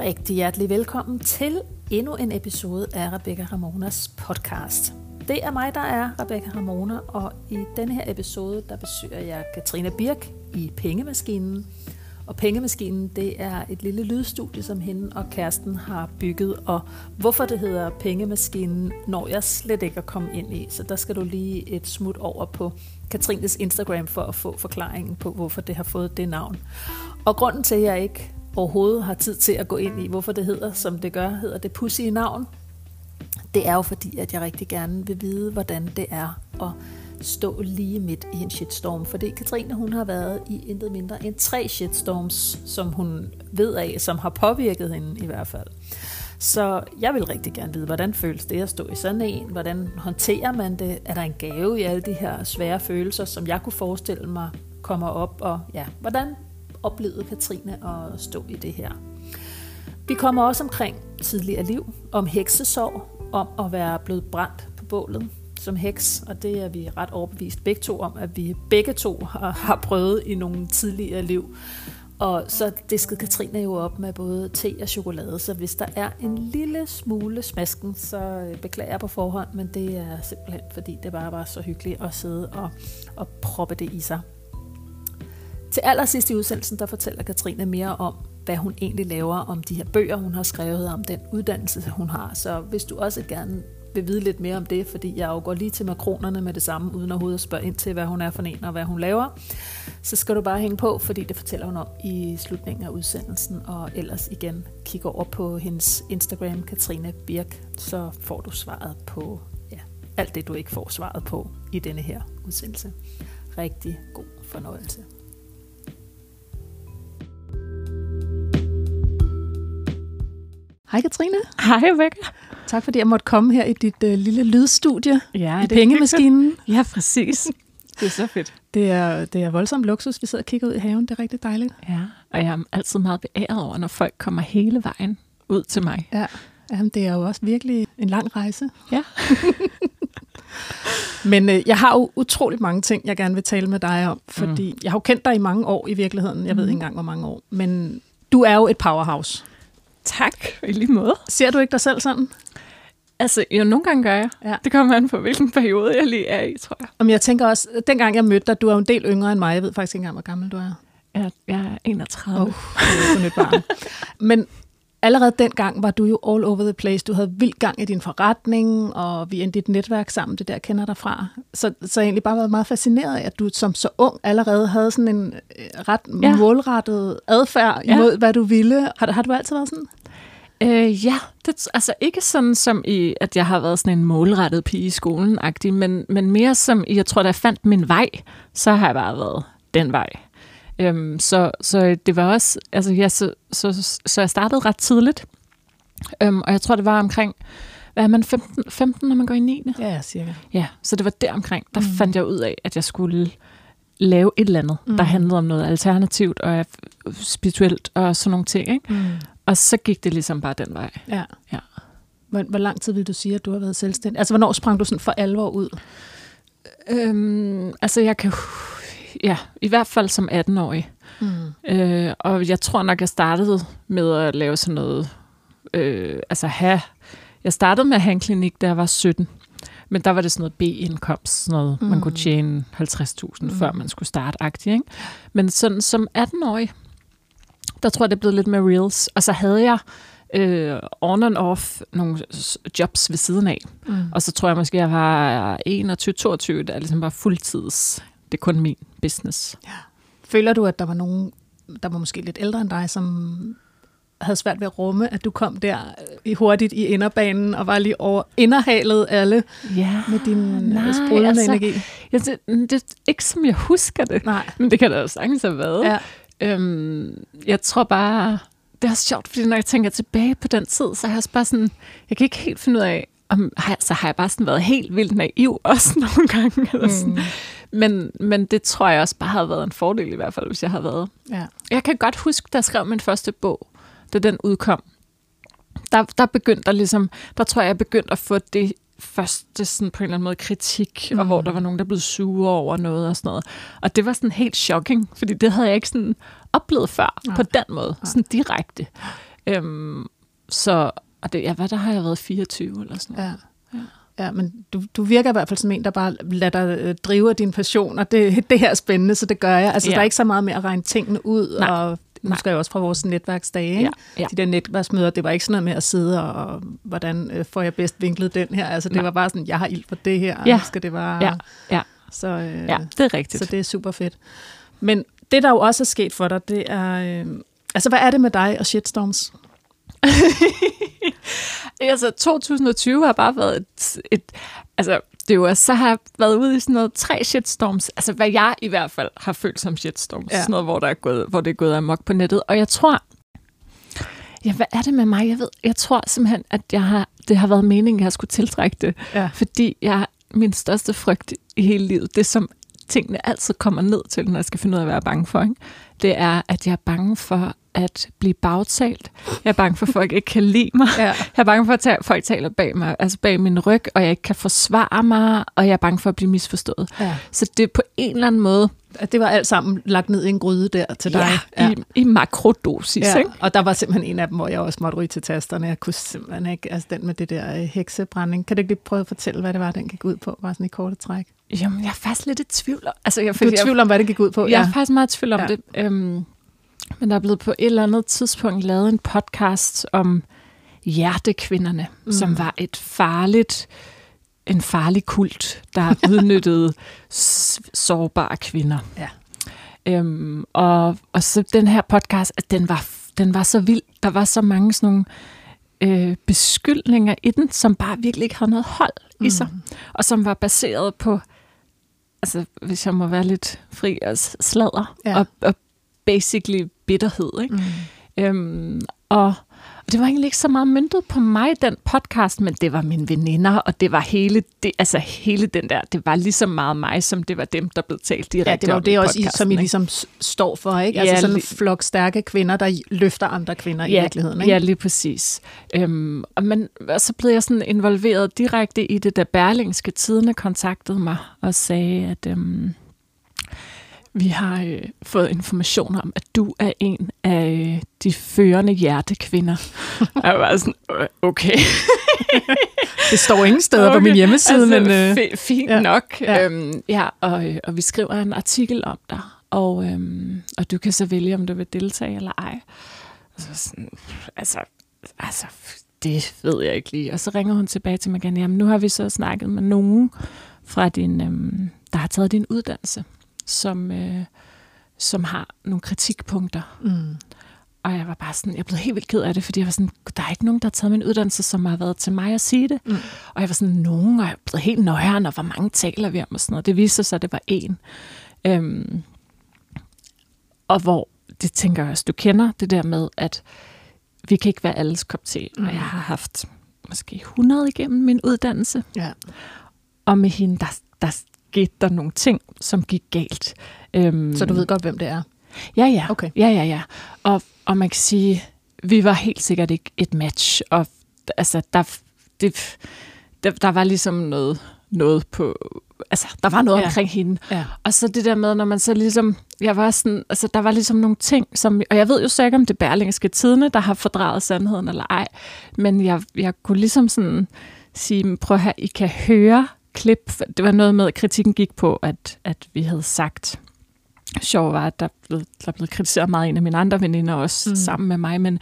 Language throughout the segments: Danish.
Rigtig hjertelig velkommen til endnu en episode af Rebecca Ramonas podcast. Det er mig, der er Rebecca Ramona, og i denne her episode, der besøger jeg Katrine Birk i Pengemaskinen. Og Pengemaskinen, det er et lille lydstudie, som hende og kæresten har bygget, og hvorfor det hedder Pengemaskinen, når jeg slet ikke at komme ind i. Så der skal du lige et smut over på Katrines Instagram for at få forklaringen på, hvorfor det har fået det navn. Og grunden til, at jeg ikke overhovedet har tid til at gå ind i, hvorfor det hedder, som det gør, hedder det pussy i navn, det er jo fordi, at jeg rigtig gerne vil vide, hvordan det er at stå lige midt i en shitstorm. Fordi Katrine, hun har været i intet mindre end tre shitstorms, som hun ved af, som har påvirket hende i hvert fald. Så jeg vil rigtig gerne vide, hvordan føles det at stå i sådan en? Hvordan håndterer man det? Er der en gave i alle de her svære følelser, som jeg kunne forestille mig kommer op? Og ja, hvordan oplevede Katrine at stå i det her? Vi kommer også omkring tidligere liv, om heksesorg, om at være blevet brændt på bålet som heks, og det er vi ret overbevist begge to om, at vi begge to har, har prøvet i nogle tidligere liv. Og så diskede Katrine jo op med både te og chokolade, så hvis der er en lille smule smasken, så beklager jeg på forhånd, men det er simpelthen fordi, det bare var så hyggeligt at sidde og, og proppe det i sig. Til allersidst i udsendelsen, der fortæller Katrine mere om, hvad hun egentlig laver, om de her bøger, hun har skrevet, om den uddannelse, hun har. Så hvis du også gerne vil vide lidt mere om det, fordi jeg jo går lige til makronerne med det samme, uden overhovedet at spørge ind til, hvad hun er for en og hvad hun laver, så skal du bare hænge på, fordi det fortæller hun om i slutningen af udsendelsen, og ellers igen kigge over på hendes Instagram, Katrine Birk, så får du svaret på ja, alt det, du ikke får svaret på i denne her udsendelse. Rigtig god fornøjelse. Hej Katrine. Hej Rebecca. Tak fordi jeg måtte komme her i dit uh, lille lydstudie ja, i pengemaskinen. Ja, præcis. Det er så fedt. Det er, det er voldsomt luksus. Vi sidder og kigger ud i haven. Det er rigtig dejligt. Ja, og jeg er altid meget beæret over, når folk kommer hele vejen ud til mig. Ja, Jamen, det er jo også virkelig en lang rejse. Ja. Men øh, jeg har jo utrolig mange ting, jeg gerne vil tale med dig om, fordi mm. jeg har jo kendt dig i mange år i virkeligheden. Jeg ved ikke engang, hvor mange år. Men du er jo et powerhouse. Tak, i lige måde. Ser du ikke dig selv sådan? Altså, jo, nogle gange gør jeg. Ja. Det kommer an på, hvilken periode jeg lige er i, tror jeg. Om jeg tænker også, dengang jeg mødte dig, du er jo en del yngre end mig. Jeg ved faktisk ikke engang, hvor gammel du er. Jeg, jeg er 31. Oh, det er et barn. Men allerede dengang var du jo all over the place. Du havde vild gang i din forretning, og vi endte i et netværk sammen, det der kender dig fra. Så, så jeg egentlig bare været meget fascineret af, at du som så ung allerede havde sådan en øh, ret ja. målrettet adfærd ja. imod, hvad du ville. Har, har du altid været sådan? Øh, ja, det, altså ikke sådan som i, at jeg har været sådan en målrettet pige i skolen men, men mere som i, jeg tror, da jeg fandt min vej, så har jeg bare været den vej. Øhm, så, så det var også, altså ja, så, så, så jeg startede ret tidligt, øhm, og jeg tror, det var omkring, hvad er man, 15, 15 når man går i 9. Ja, cirka. Ja, så det var der omkring, der mm. fandt jeg ud af, at jeg skulle lave et eller andet, mm. der handlede om noget alternativt og spirituelt og sådan nogle ting. Ikke? Mm. Og så gik det ligesom bare den vej. Ja. ja. Hvor, hvor lang tid vil du sige, at du har været selvstændig? Altså, hvornår sprang du sådan for alvor ud? Øhm, altså, jeg kan... Ja, i hvert fald som 18-årig. Mm. Øh, og jeg tror nok, jeg startede med at lave sådan noget... Øh, altså have... Jeg startede med at have en klinik, da jeg var 17. Men der var det sådan noget B-indkomst, sådan noget, mm. man kunne mm. tjene 50.000, mm. før man skulle starte aktivt. Ikke? Men sådan som 18-årig, der tror jeg, det er blevet lidt mere reels. Og så havde jeg øh, on and off nogle jobs ved siden af. Mm. Og så tror jeg måske, jeg var 21-22, der ligesom var fuldtids. Det er kun min business. Ja. Føler du, at der var nogen, der var måske lidt ældre end dig, som havde svært ved at rumme, at du kom der i hurtigt i inderbanen og var lige over inderhalet alle ja, med din nej, sprudlende altså, energi? Ja, det, det er ikke som jeg husker det, nej. men det kan da jo sagtens have været. Ja. Øhm, jeg tror bare, det er sjovt, fordi når jeg tænker tilbage på den tid, så har jeg bare sådan, jeg kan ikke helt finde ud af, om, så har jeg bare sådan været helt vildt naiv også nogle gange. Eller sådan. Mm. Men, men det tror jeg også bare har været en fordel i hvert fald, hvis jeg har været. Ja. Jeg kan godt huske, da jeg skrev min første bog, da den udkom, der, der begyndte der ligesom, der tror jeg, jeg begyndte at få det første sådan på en eller anden måde kritik, mm. og hvor der var nogen, der blev sure over noget og sådan noget. Og det var sådan helt shocking, fordi det havde jeg ikke sådan oplevet før Nej. på den måde, Nej. sådan direkte. Øhm, så, og det, ja, hvad der har jeg været 24 eller sådan noget. Ja. Ja, men du, du virker i hvert fald som en, der bare lader dig øh, drive din passion, og det, det her er spændende, så det gør jeg. Altså, Ja. der er ikke så meget med at regne tingene ud, Nej. og skal jeg også fra vores netværksdage, ikke? Ja, ja. de der netværksmøder, det var ikke sådan noget med at sidde og, hvordan øh, får jeg bedst vinklet den her? Altså, det Nej. var bare sådan, jeg har ild for det her, Ja. og skal det bare... Ja, ja, Så, øh, ja, det er rigtigt. så det er super fedt. Men det, der jo også er sket for dig, det er... Øh, altså, hvad er det med dig og shitstorms? Altså, 2020 har bare været et, et altså, det jo også, så har jeg været ude i sådan noget tre shitstorms, altså hvad jeg i hvert fald har følt som shitstorms, ja. sådan noget, hvor, der er gået, hvor det er gået amok på nettet, og jeg tror, ja, hvad er det med mig? Jeg ved, jeg tror simpelthen, at jeg har, det har været meningen, at jeg skulle tiltrække det, Ja. fordi jeg, min største frygt i hele livet, det som tingene altid kommer ned til, når jeg skal finde ud af, hvad jeg er bange for, ikke? det er, at jeg er bange for at blive bagtalt. Jeg er bange for, at folk ikke kan lide mig. Ja. Jeg er bange for, at folk taler bag mig, altså bag min ryg, og jeg ikke kan forsvare mig, og jeg er bange for at blive misforstået. ja. Så det er på en eller anden måde At det var alt sammen lagt ned i en gryde der til dig. ja, i, i makrodosis. Ja, Ikke? og der var simpelthen en af dem, hvor jeg også måtte ryge til tasterne. Jeg kunne simpelthen ikke, altså den med det der øh, heksebrænding. Kan du ikke lige prøve at fortælle, hvad det var, den gik ud på? Bare sådan i korte træk. Jamen, jeg er faktisk lidt i tvivl. Altså, jeg, Du er i tvivl om, hvad det gik ud på? Jeg er faktisk meget i tvivl om Ja. ja. det. Øhm, men der er blevet på et eller andet tidspunkt lavet en podcast om hjertekvinderne, Mm. mm. som var et farligt, en farlig kult, der udnyttede sårbare kvinder. Ja. Øhm, og, og så den her podcast, at den var, den var så vild. Der var så mange sådan nogle øh, beskyldninger i den, som bare virkelig ikke havde noget hold i sig, Mm. og som var baseret på, altså hvis jeg må være lidt fri, altså sladder, ja. og, og basically bitterhed. Ikke? Mm. Øhm, og, og det var egentlig ikke så meget myndet på mig, den podcast, men det var mine veninder, og det var hele, det, altså hele den der, det var lige så meget mig, som det var dem, der blev talt direkte Ja, det var jo det også, I, som I ligesom står for, ikke? Altså Ja, sådan en flok stærke kvinder, der løfter andre kvinder i virkeligheden, ikke? Ja, lige præcis. Øhm, og, man, og så blev jeg sådan involveret direkte i det, da Berlingske Tidene kontaktede mig og sagde, at øhm, vi har øh, fået information om, at du er en af øh, de førende hjertekvinder. jeg var sådan, "Øh, okay. Det står ingen steder okay. på min hjemmeside, altså, men... Øh, fi- fint ja. nok. Ja. Øhm, ja og, øh, og vi skriver en artikel om dig, og, øhm, og du kan så vælge, om du vil deltage eller ej. Så sådan, altså, altså, det ved jeg ikke lige. Og så ringer hun tilbage til mig igen, jamen nu har vi så snakket med nogen, fra din, øhm, der har taget din uddannelse, som, øh, som har nogle kritikpunkter. mm. Og jeg var bare sådan, jeg blev helt vildt ked af det, fordi jeg var sådan, der er ikke nogen, der har taget min uddannelse, som har været til mig at sige det. Mm. Og jeg var sådan, nogen, og jeg blev helt nøjeren, og hvor mange taler vi om og sådan noget. Det viste sig, at det var en. Øhm, og hvor, det tænker jeg også, du kender det der med, at vi kan ikke være alles kop te. Mm. Mm. Og jeg har haft måske 100 igennem min uddannelse, Ja. og med hende, der, der skete der nogle ting, som gik galt. Øhm, Så du ved godt, hvem det er? Ja, ja. Okay. Ja, ja, ja. Og, og man kan sige, vi var helt sikkert ikke et match. Og altså, der, det, der, der var ligesom noget, noget på... Altså, der var noget Ja. omkring hende. Ja. Og så det der med, når man så ligesom... Jeg var sådan... Altså, der var ligesom nogle ting, som... Og jeg ved jo så ikke, om det er Berlingske Tidene, der har fordraget sandheden eller ej. Men jeg, jeg kunne ligesom sådan sige, "Men prøv her, I kan høre klip. Det var noget med, at kritikken gik på, at, at vi havde sagt sjov var, at der blev, der blev kritiseret meget en af mine andre veninder også Mm. mm. sammen med mig, men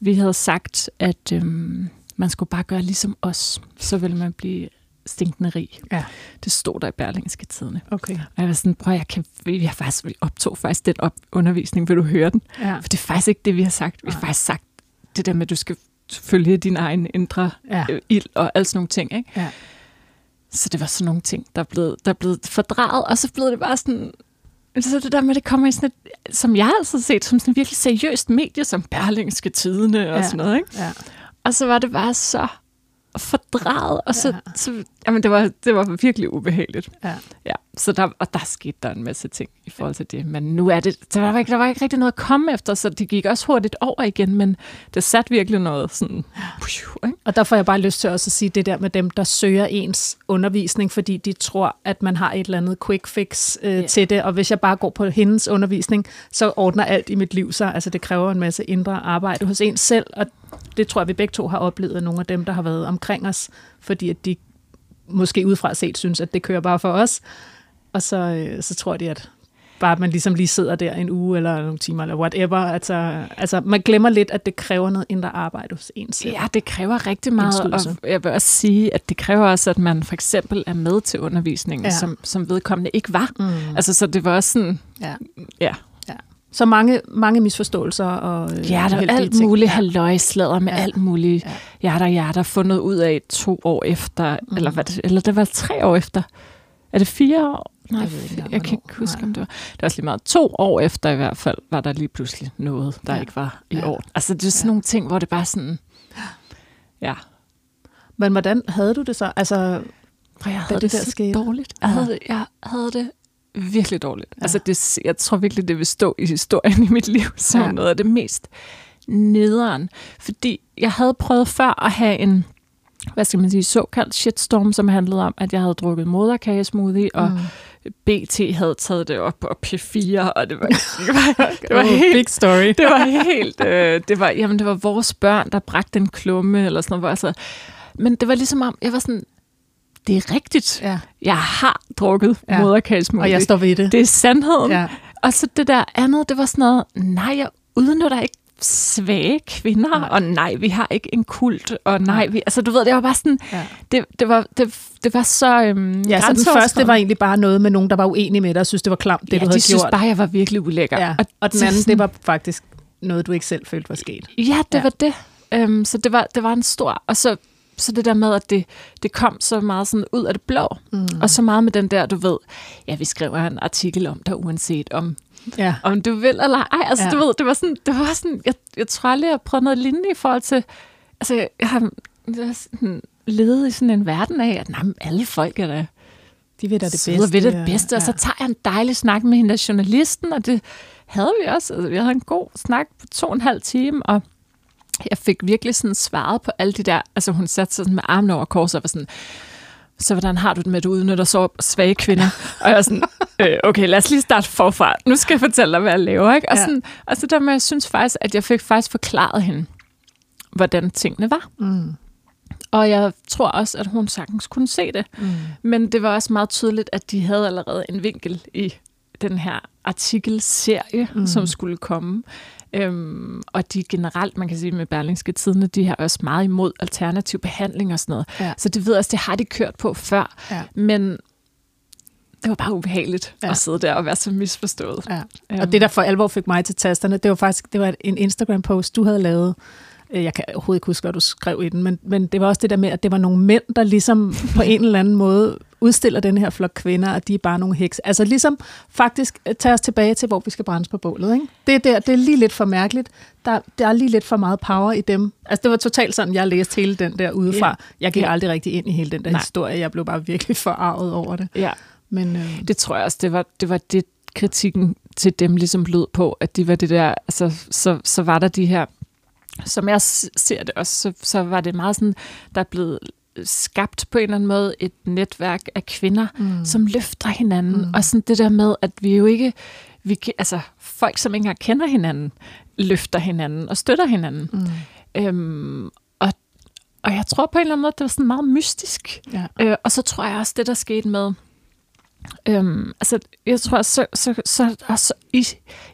vi havde sagt, at øhm, man skulle bare gøre ligesom os, så ville man blive stinkende rig. Ja. Det stod der i Berlingske Tidene. Okay. Og jeg var sådan, prøv jeg kan, vi, har faktisk, vi optog faktisk den op, undervisning, vil du høre den? Ja. For det er faktisk ikke det, vi har sagt. Vi har faktisk sagt det der med, at du skal følge din egen indre Ja. ild og alt sådan nogle ting. Ikke? Ja. Så det var sådan nogle ting, der blev, der blev fordraget, og så blev det bare sådan... Så det der med, at det kommer i sådan et, som jeg har set, som sådan et virkelig seriøst medie, som Berlingske Tidene og Ja. sådan noget. Ikke? Ja. Og så var det bare så fordraget, og så, ja. så jamen, det, var, det var virkelig ubehageligt. Ja. Ja, så der, og der skete der en masse ting i forhold til det. Men nu er det, der var, ikke, der var ikke rigtig noget at komme efter, så det gik også hurtigt over igen, men det satte virkelig noget sådan... Ikke? Og der får jeg bare lyst til også at sige det der med dem, der søger ens undervisning, fordi de tror, at man har et eller andet quick fix øh, yeah. til det, og hvis jeg bare går på hendes undervisning, så ordner alt i mit liv sig. Altså det kræver en masse indre arbejde hos en selv, og det tror jeg, vi begge to har oplevet, nogle af dem, der har været omkring os, fordi at de måske udefra set synes, at det kører bare for os. Og så, øh, så tror de, at bare at man ligesom lige sidder der en uge eller nogle timer eller whatever. Altså, altså man glemmer lidt, at det kræver noget indre arbejde hos en selv. Ja, det kræver rigtig meget, og jeg vil også sige, at det kræver også, at man for eksempel er med til undervisningen, ja. som, som vedkommende ikke var. Mm. Altså, så det var også sådan, ja. ja. Så mange, mange misforståelser og øh, Ja, der er alt ting. muligt halvøjslader med ja. alt muligt ja. hjerter, hjerter fundet ud af to år efter, mm. eller, hvad det, eller det var tre år efter. Er det fire år? Nej, jeg, ved ikke, jeg kan ikke huske, Nej. om det var. Det var også lige meget. To år efter i hvert fald, var der lige pludselig noget, der ja. ikke var i ja. år. Altså, det er sådan ja. nogle ting, hvor det bare sådan... Ja. Men hvordan havde du det så? Altså, jeg havde det, det der så skete? dårligt. Jeg havde, jeg havde det virkelig dårligt. Ja. Altså, det, jeg tror virkelig, det vil stå i historien i mit liv som ja. noget af det mest nederen. Fordi jeg havde prøvet før at have en hvad skal man sige, såkaldt shitstorm, som handlede om, at jeg havde drukket moderkagesmoothie, og mm. BT havde taget det op på P4, og det var, det var, det var oh, helt... Big story. det var helt... Øh, det, var, jamen, det var vores børn, der bragte en klumme, eller sådan noget. Altså, men det var ligesom om, jeg var sådan, det er rigtigt. Ja. Jeg har drukket ja. moderkagesmoothie. Og jeg står ved det. Det er sandheden. Ja. Og så det der andet, det var sådan noget, nej, jeg udnytter ikke svage kvinder, nej. og nej, vi har ikke en kult, og nej, vi, altså du ved, det var bare sådan, ja. det, det, var, det, det var så øhm, Ja, så den første var egentlig bare noget med nogen, der var uenige med dig, og synes, det var klamt, det ja, du havde de synes bare, jeg var virkelig ulækker. Ja. Og, og den anden, det var faktisk noget, du ikke selv følte var sket. Ja, det ja. var det. Um, så det var, det var en stor, og så så det der med, at det, det kom så meget sådan ud af det blå, mm. og så meget med den der, du ved, ja, vi skriver en artikel om dig, uanset om, ja. om du vil eller ej. Altså, ja. du ved, det var sådan, det var sådan jeg, jeg tror aldrig, jeg prøvet noget lignende i forhold til, altså, jeg har, jeg har sådan, levet i sådan en verden af, at nej, alle folk er der, de ved da det bedste. ved det bedste, ja. og så tager jeg en dejlig snak med hende, der journalisten, og det havde vi også. Altså, vi havde en god snak på to og en halv time, og jeg fik virkelig sådan svaret på alle de der, altså hun satte sig sådan med armen over kors og var sådan, så hvordan har du det med, at du udnytter så svage kvinder? og jeg var sådan, øh, okay, lad os lige starte forfra. Nu skal jeg fortælle dig, hvad jeg laver. Ikke? Og, ja. sådan, og så der med, jeg synes faktisk, at jeg fik faktisk forklaret hende, hvordan tingene var. Mm. Og jeg tror også, at hun sagtens kunne se det. Mm. Men det var også meget tydeligt, at de havde allerede en vinkel i den her artikelserie, mm. som skulle komme. Øhm, og de generelt, man kan sige med Berlingske Tidene, de har også meget imod alternativ behandling og sådan noget. Ja. Så det ved også, det har de kørt på før. Ja. Men det var bare ubehageligt ja. at sidde der og være så misforstået. Ja. Og det, der for alvor fik mig til tasterne, det var faktisk det var en Instagram-post, du havde lavet. Øh, jeg kan overhovedet ikke huske, hvad du skrev i den, men, men det var også det der med, at det var nogle mænd, der ligesom på en eller anden måde udstiller den her flok kvinder, og de er bare nogle heks. Altså ligesom faktisk øh, tage os tilbage til, hvor vi skal brændes på bålet. Ikke? Det, er der, det er lige lidt for mærkeligt. Der, der er lige lidt for meget power i dem. Altså det var totalt sådan, jeg læste hele den der udefra. Ja. Jeg gik ja. aldrig rigtig ind i hele den der Nej. historie. Jeg blev bare virkelig forarvet over det. Ja. Men, øh... Det tror jeg også, det var det, var det kritikken til dem ligesom lød på, at de var det der, altså så, så var der de her som jeg ser det også, så, så var det meget sådan, der er blevet skabt på en eller anden måde et netværk af kvinder, mm. som løfter hinanden. Mm. Og sådan det der med, at vi jo ikke... Vi, altså, folk, som ikke engang kender hinanden, løfter hinanden og støtter hinanden. Mm. Øhm, og, og jeg tror på en eller anden måde, det var sådan meget mystisk. Ja. Øh, og så tror jeg også, det der skete med Øhm, altså, jeg tror, så, så, så, altså, i,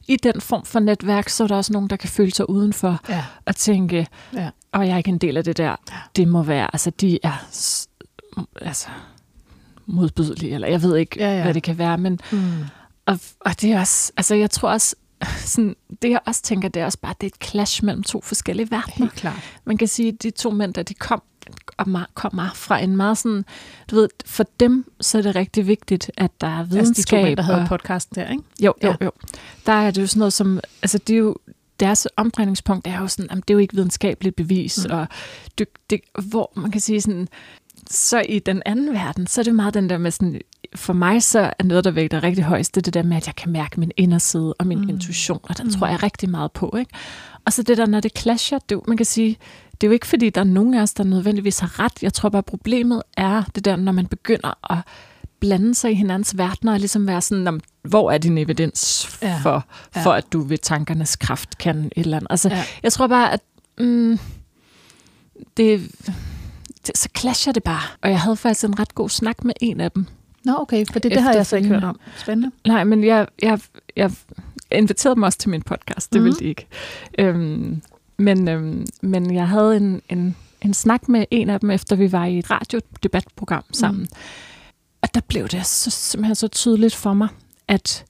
i den form for netværk, så er der også nogen, der kan føle sig udenfor ja. og tænke, ja. og jeg er ikke en del af det der. Det må være, altså, de er altså, modbydelige, eller jeg ved ikke, ja, ja. hvad det kan være, men mm. og, og det er også, altså, jeg tror også, sådan, det jeg også tænker, det er også bare, det er et clash mellem to forskellige verdener. Helt klart. Man kan sige, at de to mænd, der de kom kommer fra en meget sådan, du ved, for dem så er det rigtig vigtigt, at der er videnskab. Altså de to mænd, der havde podcasten der, ikke? Jo, jo, ja. jo. Der er det jo sådan noget som, altså det er jo, deres omdrejningspunkt er jo sådan, at det er jo ikke videnskabeligt bevis, mm. og det, det, hvor man kan sige sådan, så i den anden verden, så er det meget den der med sådan, for mig så er noget, der vægter rigtig højst, det er det der med, at jeg kan mærke min inderside og min mm. intuition, og den mm. tror jeg rigtig meget på. Ikke? Og så det der, når det clasher, det, man kan sige, det er jo ikke fordi, der er nogen af os, der nødvendigvis har ret. Jeg tror bare, problemet er det der, når man begynder at blande sig i hinandens verdener og ligesom være sådan, hvor er din evidens for, ja. for at du ved tankernes kraft kan et eller andet. Altså, ja. jeg tror bare, at mm, det, det, så clasher det bare. Og jeg havde faktisk en ret god snak med en af dem. Nå, okay, for det, det har jeg så ikke hørt om. Spændende. Nej, men jeg, jeg, jeg inviterede dem også til min podcast. Det mm. ville de ikke. Øhm, men, øhm, men jeg havde en, en, en snak med en af dem, efter vi var i et radiodebatprogram sammen. Mm. Og der blev det så, simpelthen så tydeligt for mig, at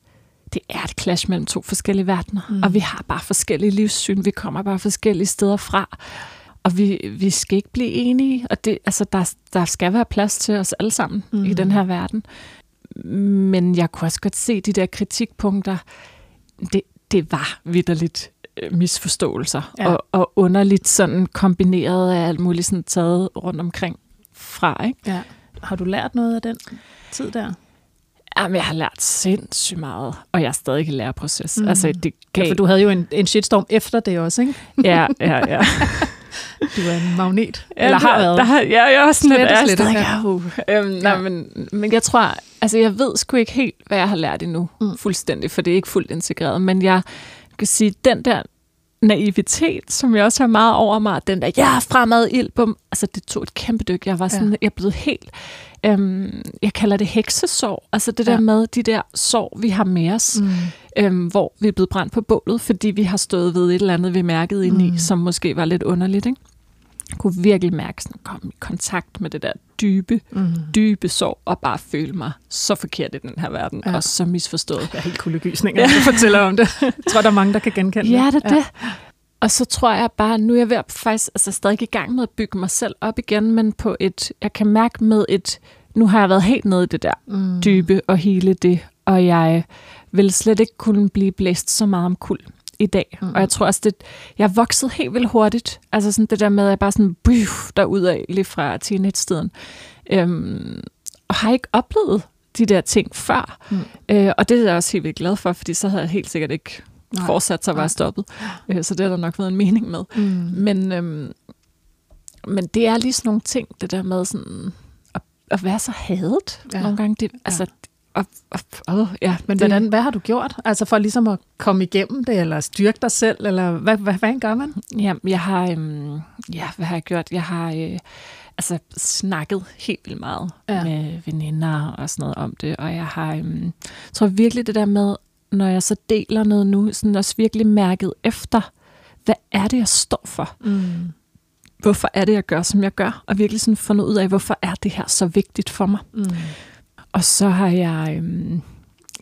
det er et clash mellem to forskellige verdener. Mm. Og vi har bare forskellige livssyn. Vi kommer bare forskellige steder fra. Og vi, vi skal ikke blive enige. Og det, altså, der, der skal være plads til os alle sammen mm. i den her verden. Men jeg kunne også godt se de der kritikpunkter. Det, det var vidderligt misforståelser. Ja. Og, og underligt sådan kombineret af alt muligt sådan taget rundt omkring fra. Ikke? Ja. Har du lært noget af den tid der? Jamen, jeg har lært sindssygt meget, og jeg er stadig i læreproces. Mm. Altså, det gav... ja, for du havde jo en, en shitstorm efter det også, ikke? ja, ja, ja. du er en magnet, ja, eller har været. Der, der, ja, jeg er også sådan lidt, slet, stadig, ja. Uh, øhm, ja. nej, men, men jeg tror, altså jeg ved sgu ikke helt, hvad jeg har lært endnu, mm. fuldstændig, for det er ikke fuldt integreret, men jeg kan sige, den der naivitet, som jeg også har meget over mig, den der, ja, fremad ild, bum. Altså, det tog et kæmpe dyk. Jeg var sådan, ja. jeg blev helt, øhm, jeg kalder det heksesår. Altså det ja. der med de der sår, vi har med os, mm. øhm, hvor vi er blevet brændt på bålet, fordi vi har stået ved et eller andet, vi mærkede ind i, mm. som måske var lidt underligt, ikke? Jeg kunne virkelig mærke, sådan, komme i kontakt med det der dybe, mm. dybe sorg, og bare føle mig så forkert i den her verden, ja. og så misforstået. Jeg er helt kuldegysninger, ja. du fortæller om det. Jeg tror, der er mange, der kan genkende ja, det. Ja, det det. Og så tror jeg bare, nu er jeg ved at faktisk altså stadig i gang med at bygge mig selv op igen, men på et, jeg kan mærke med et, nu har jeg været helt nede i det der mm. dybe og hele det, og jeg vil slet ikke kunne blive blæst så meget om kul i dag. Mm. Og jeg tror også, det, jeg er vokset helt vildt hurtigt. Altså sådan det der med, at jeg bare sådan, bøf, af lige fra teenage-tiden. Øhm, og har ikke oplevet de der ting før. Mm. Øh, og det er jeg også helt vildt glad for, fordi så havde jeg helt sikkert ikke Nej. fortsat, så var jeg stoppet. Øh, så det har der nok været en mening med. Mm. Men, øhm, men det er lige sådan nogle ting, det der med sådan at, at være så hadet ja. nogle gange. Det, altså, og, og, og, ja, Men det, hvordan, hvad har du gjort? Altså for ligesom at komme igennem det, eller styrke dig selv, eller hvad, hvad, hvad gør man? Ja, jeg har, øhm, ja, hvad har jeg gjort? Jeg har øh, altså snakket helt vildt meget ja. med veninder og sådan noget om det, og jeg har, øhm, tror virkelig det der med, når jeg så deler noget nu, sådan også virkelig mærket efter, hvad er det, jeg står for? Mm. Hvorfor er det, jeg gør, som jeg gør? Og virkelig sådan fundet ud af, hvorfor er det her så vigtigt for mig? Mm. Og så har jeg... Øhm,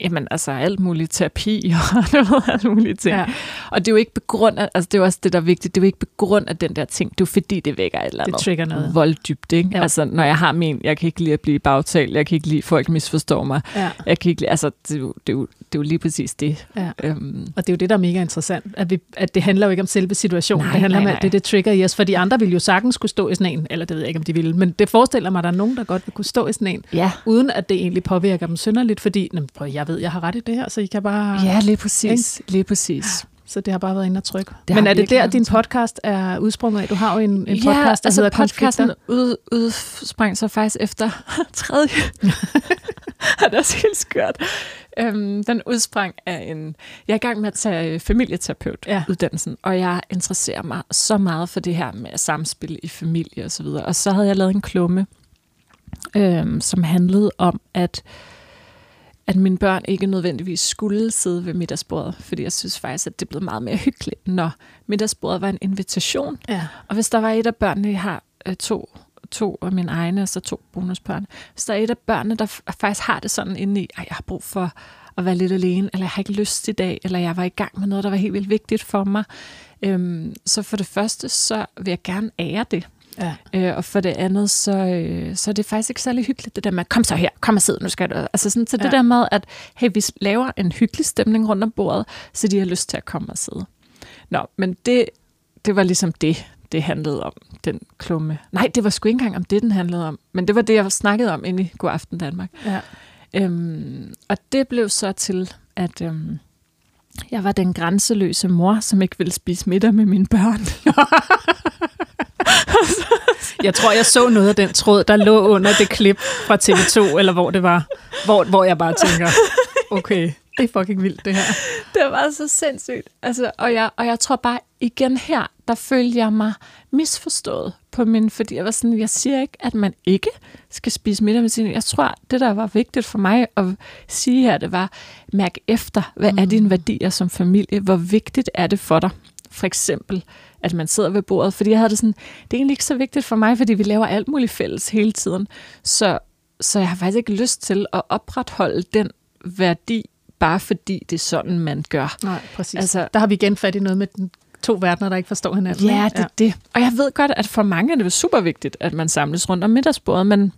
Jamen, altså alt muligt terapi og alt muligt ting. Ja. Og det er jo ikke på grund af, altså det er også det, der er vigtigt, det er jo ikke på grund af den der ting, det er jo fordi, det vækker et eller andet det trigger noget. volddybt, ikke? Ja. Altså, når jeg har min, jeg kan ikke lide at blive bagtalt, jeg kan ikke lide, at folk misforstår mig, ja. jeg kan ikke lide, altså, det er, jo, det, er jo, det er jo lige præcis det. Ja. Øhm. Og det er jo det, der er mega interessant, at, vi, at det handler jo ikke om selve situationen, nej, det handler om, at det, det trigger i os, for de andre ville jo sagtens kunne stå i sådan en, eller det ved jeg ikke, om de ville, men det forestiller mig, at der er nogen, der godt vil kunne stå i sådan en, ja. uden at det egentlig påvirker dem synderligt, fordi, prøv, jeg ved, jeg har ret i det her, så I kan bare... Ja, lige præcis. Ikke? Lige præcis. Så det har bare været inde og trykke. Men er det der, din podcast er udsprunget af? Du har jo en, en podcast, ja, der altså hedder podcasten ud, udsprang så faktisk efter tredje. det er også helt skørt. Øhm, den udsprang af en... Jeg er i gang med at tage familieterapeut-uddannelsen, ja. og jeg interesserer mig så meget for det her med samspil i familie og så videre. Og så havde jeg lavet en klumme, øhm, som handlede om, at at mine børn ikke nødvendigvis skulle sidde ved middagsbordet, fordi jeg synes faktisk, at det blev meget mere hyggeligt, når middagsbordet var en invitation. Ja. Og hvis der var et af børnene, jeg har øh, to, to af mine egne, altså to bonusbørn, hvis der er et af børnene, der faktisk har det sådan inde i, at jeg har brug for at være lidt alene, eller jeg har ikke lyst i dag, eller jeg var i gang med noget, der var helt vildt vigtigt for mig, øhm, så for det første, så vil jeg gerne ære det. Ja. Øh, og for det andet, så, øh, så er det faktisk ikke særlig hyggeligt, det der med, kom så her, kom og sid, nu skal du. Altså sådan, så ja. det der med, at hey, vi laver en hyggelig stemning rundt om bordet, så de har lyst til at komme og sidde. Nå, men det, det var ligesom det, det handlede om, den klumme. Nej, det var sgu ikke engang om det, den handlede om. Men det var det, jeg snakkede om inde i God Aften Danmark. Ja. Øhm, og det blev så til, at øhm, jeg var den grænseløse mor, som ikke ville spise middag med mine børn. Jeg tror, jeg så noget af den tråd, der lå under det klip fra TV2, eller hvor det var, hvor, hvor jeg bare tænker, okay, det er fucking vildt, det her. det var så sindssygt. Altså, og, jeg, og jeg tror bare, igen her, der følte jeg mig misforstået på min, fordi jeg var sådan, jeg siger ikke, at man ikke skal spise middag med sine. Jeg tror, det der var vigtigt for mig at sige her, det var, mærk efter, hvad mm. er dine værdier som familie? Hvor vigtigt er det for dig? For eksempel, at man sidder ved bordet. Fordi jeg havde det sådan, det er egentlig ikke så vigtigt for mig, fordi vi laver alt muligt fælles hele tiden. Så, så jeg har faktisk ikke lyst til at opretholde den værdi, bare fordi det er sådan, man gør. Nej, præcis. Altså, der har vi igen fat i noget med den to verdener, der ikke forstår hinanden. Ja, det er ja. det. Og jeg ved godt, at for mange er det super vigtigt, at man samles rundt om middagsbordet, men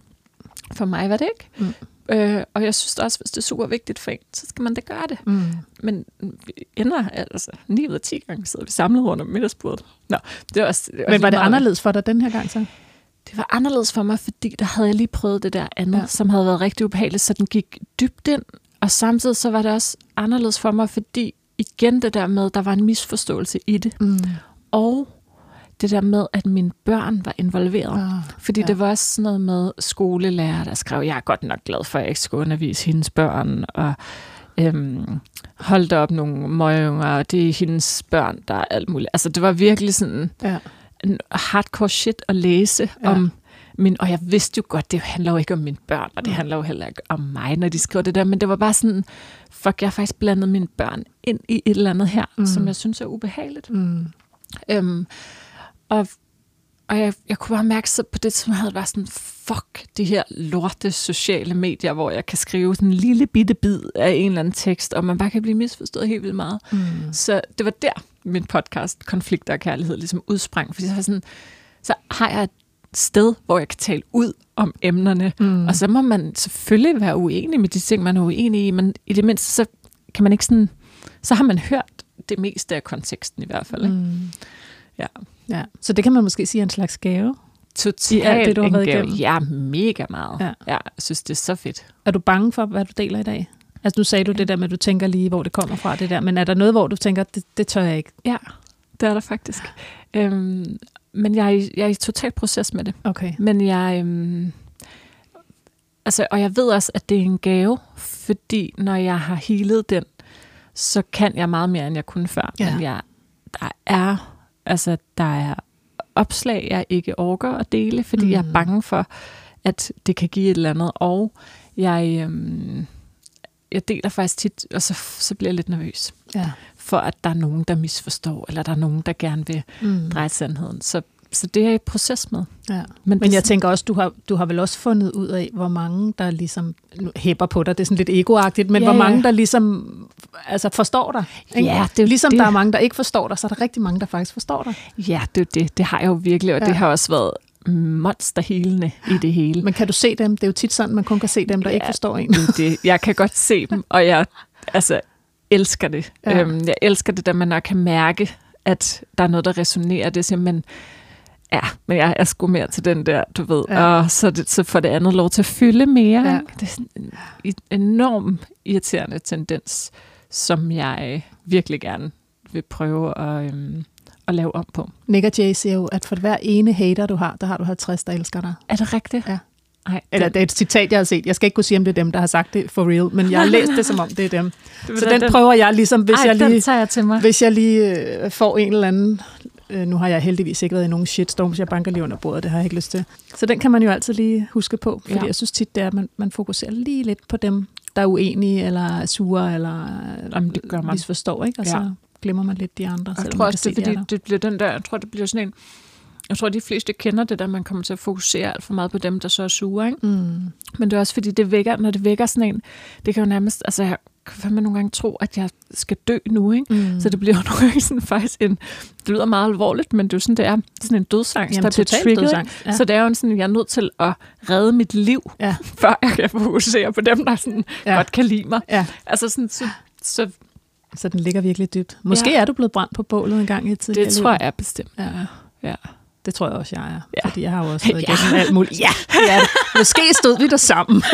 for mig var det ikke. Mm. Øh, og jeg synes også, hvis det er super vigtigt for en, så skal man da gøre det. Mm. Men vi ender, altså 9 ud af 10 gange sidder vi samlet rundt om middagsbordet. Nå, det var også, det var Men var det anderledes for dig den her gang så? Det var anderledes for mig, fordi der havde jeg lige prøvet det der andet, ja. som havde været rigtig ubehageligt, så den gik dybt ind. Og samtidig så var det også anderledes for mig, fordi igen det der med, der var en misforståelse i det. Mm. Og det der med, at mine børn var involveret. Oh, Fordi ja. det var også sådan noget med skolelærer, der skrev, jeg er godt nok glad for, at jeg ikke skal undervise hendes børn, og øhm, holdt op nogle møgunger, og det er hendes børn, der er alt muligt. Altså det var virkelig sådan ja. en hardcore shit at læse ja. om min, og jeg vidste jo godt, det handler jo ikke om mine børn, og det mm. handler jo heller ikke om mig, når de skriver det der, men det var bare sådan, fuck, jeg har faktisk blandet mine børn ind i et eller andet her, mm. som jeg synes er ubehageligt. Mm. Øhm, og, og jeg, jeg kunne bare mærke så på det, som havde været sådan, fuck de her lorte sociale medier, hvor jeg kan skrive sådan en lille bitte bid af en eller anden tekst, og man bare kan blive misforstået helt vildt meget. Mm. Så det var der, min podcast, Konflikter og Kærlighed, ligesom udsprang. Fordi så, var sådan, så har jeg et sted, hvor jeg kan tale ud om emnerne, mm. og så må man selvfølgelig være uenig med de ting, man er uenig i, men i det mindste, så kan man ikke sådan, så har man hørt det meste af konteksten i hvert fald. Ikke? Mm. Ja. Ja. Så det kan man måske sige er en slags gave? Totalt alt det, du har været gave. igennem? Ja, mega meget. Ja. ja. jeg synes, det er så fedt. Er du bange for, hvad du deler i dag? Altså nu sagde du det der med, at du tænker lige, hvor det kommer fra, det der. Men er der noget, hvor du tænker, det, det tør jeg ikke? Ja, det er der faktisk. Øhm, men jeg er, jeg er i total proces med det. Okay. Men jeg... Øhm, altså, og jeg ved også, at det er en gave, fordi når jeg har healet den, så kan jeg meget mere, end jeg kunne før. Ja. Men jeg, der er Altså, der er opslag, jeg ikke orker at dele, fordi mm. jeg er mm. bange for, at det kan give et eller andet. Og jeg, øhm, jeg deler faktisk tit, og så, så bliver jeg lidt nervøs. Ja. For at der er nogen, der misforstår, eller der er nogen, der gerne vil mm. dreje sandheden. Så så det er i proces med. Ja. Men, Men jeg tænker også, du har, du har vel også fundet ud af, hvor mange, der ligesom hæpper på dig. Det er sådan lidt egoagtigt, men ja, hvor mange, der ligesom altså forstår dig. Ikke? Ja, det er ligesom det. der er mange, der ikke forstår dig, så er der rigtig mange, der faktisk forstår dig. Ja, det det. Det har jeg jo virkelig, og ja. det har også været monsterhelende i det hele. Men kan du se dem? Det er jo tit sådan, man kun kan se dem, der ja, ikke forstår en. Det, det. Jeg kan godt se dem, og jeg altså, elsker det. Ja. Øhm, jeg elsker det, da man nok kan mærke, at der er noget, der resonerer. Det er simpelthen Ja, men jeg er sgu mere til den der, du ved. Ja. Og så, det, så får det andet lov til at fylde mere. Ja. Ikke? Det er sådan en enorm irriterende tendens, som jeg virkelig gerne vil prøve at, øhm, at lave om på. Nick og Jay siger jo, at for hver ene hater, du har, der har du 50, der elsker dig. Er det rigtigt? Ja. Ej, Eller det er et citat, jeg har set. Jeg skal ikke kunne sige, om det er dem, der har sagt det for real, men jeg har læst det, som om det er dem. Det så den, den prøver jeg ligesom, hvis Ej, jeg lige, tager jeg til mig. Hvis jeg lige øh, får en eller anden nu har jeg heldigvis ikke været i nogen shitstorms, jeg banker lige under bordet, det har jeg ikke lyst til. Så den kan man jo altid lige huske på, fordi ja. jeg synes tit, det er, at man, man fokuserer lige lidt på dem, der er uenige, eller er sure, eller Jamen, det gør man. misforstår, ikke? og ja. så glemmer man lidt de andre. Jeg tror også, det, fordi det bliver den der, jeg tror, det bliver sådan en, jeg tror, de fleste kender det der, man kommer til at fokusere alt for meget på dem, der så er sure. Ikke? Mm. Men det er også fordi, det vækker, når det vækker sådan en, det kan jo nærmest, altså jeg fandme nogle gange tro, at jeg skal dø nu, ikke? Mm. Så det bliver jo nogle gange sådan faktisk en, det lyder meget alvorligt, men det er jo sådan, det er sådan en dødsangst, Jamen, der bliver trigget. Ja. Så det er jo sådan, jeg er nødt til at redde mit liv, ja. før jeg kan fokusere på dem, der sådan ja. godt kan lide mig. Ja. Altså sådan, så, så Så den ligger virkelig dybt. Måske ja. er du blevet brændt på bålet en gang i tiden. Det tror jeg bestemt. Ja. ja. Det tror jeg også, jeg er. Ja. Fordi jeg har jo også været igennem alt muligt. Ja, det det. Måske stod vi der sammen.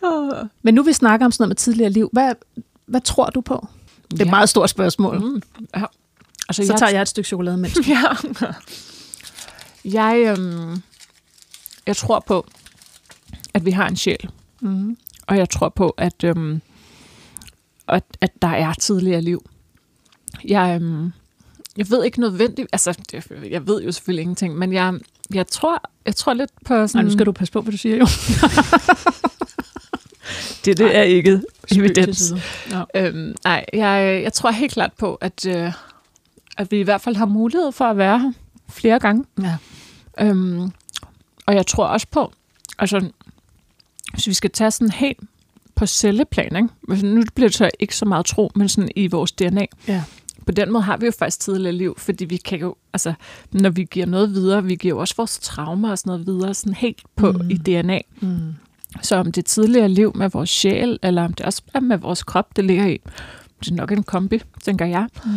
Men nu vi snakker om sådan noget med tidligere liv, hvad, hvad tror du på? Det er et Ja. meget stort spørgsmål. Mm. ja. Altså, Så tager jeg et stykke chokolade med. Ja. Jeg, øhm, jeg tror på, at vi har en sjæl. Mm. Og jeg tror på, at, øhm, at, at der er tidligere liv. Jeg, øhm, jeg ved ikke nødvendigt, altså det, jeg ved jo selvfølgelig ingenting, men jeg, jeg, tror, jeg tror lidt på Nej, sådan... nu skal du passe på, hvad du siger jo. det, det er ikke evidens. side. Ja. Øhm, nej, jeg, jeg tror helt klart på, at, øh, at vi i hvert fald har mulighed for at være her flere gange. ja. Øhm, og jeg tror også på, altså, hvis vi skal tage sådan helt på celleplan, ikke? Nu bliver det så ikke så meget tro, men sådan i vores DNA. Ja. På den måde har vi jo faktisk tidligere liv, fordi vi kan jo, altså, når vi giver noget videre, vi giver jo også vores traumer og sådan noget videre, sådan helt på Mm. mm. i DNA. Mm. Så om det er tidligere liv med vores sjæl, eller om det også er med vores krop, det ligger i, det er nok en kombi, tænker jeg. Mm.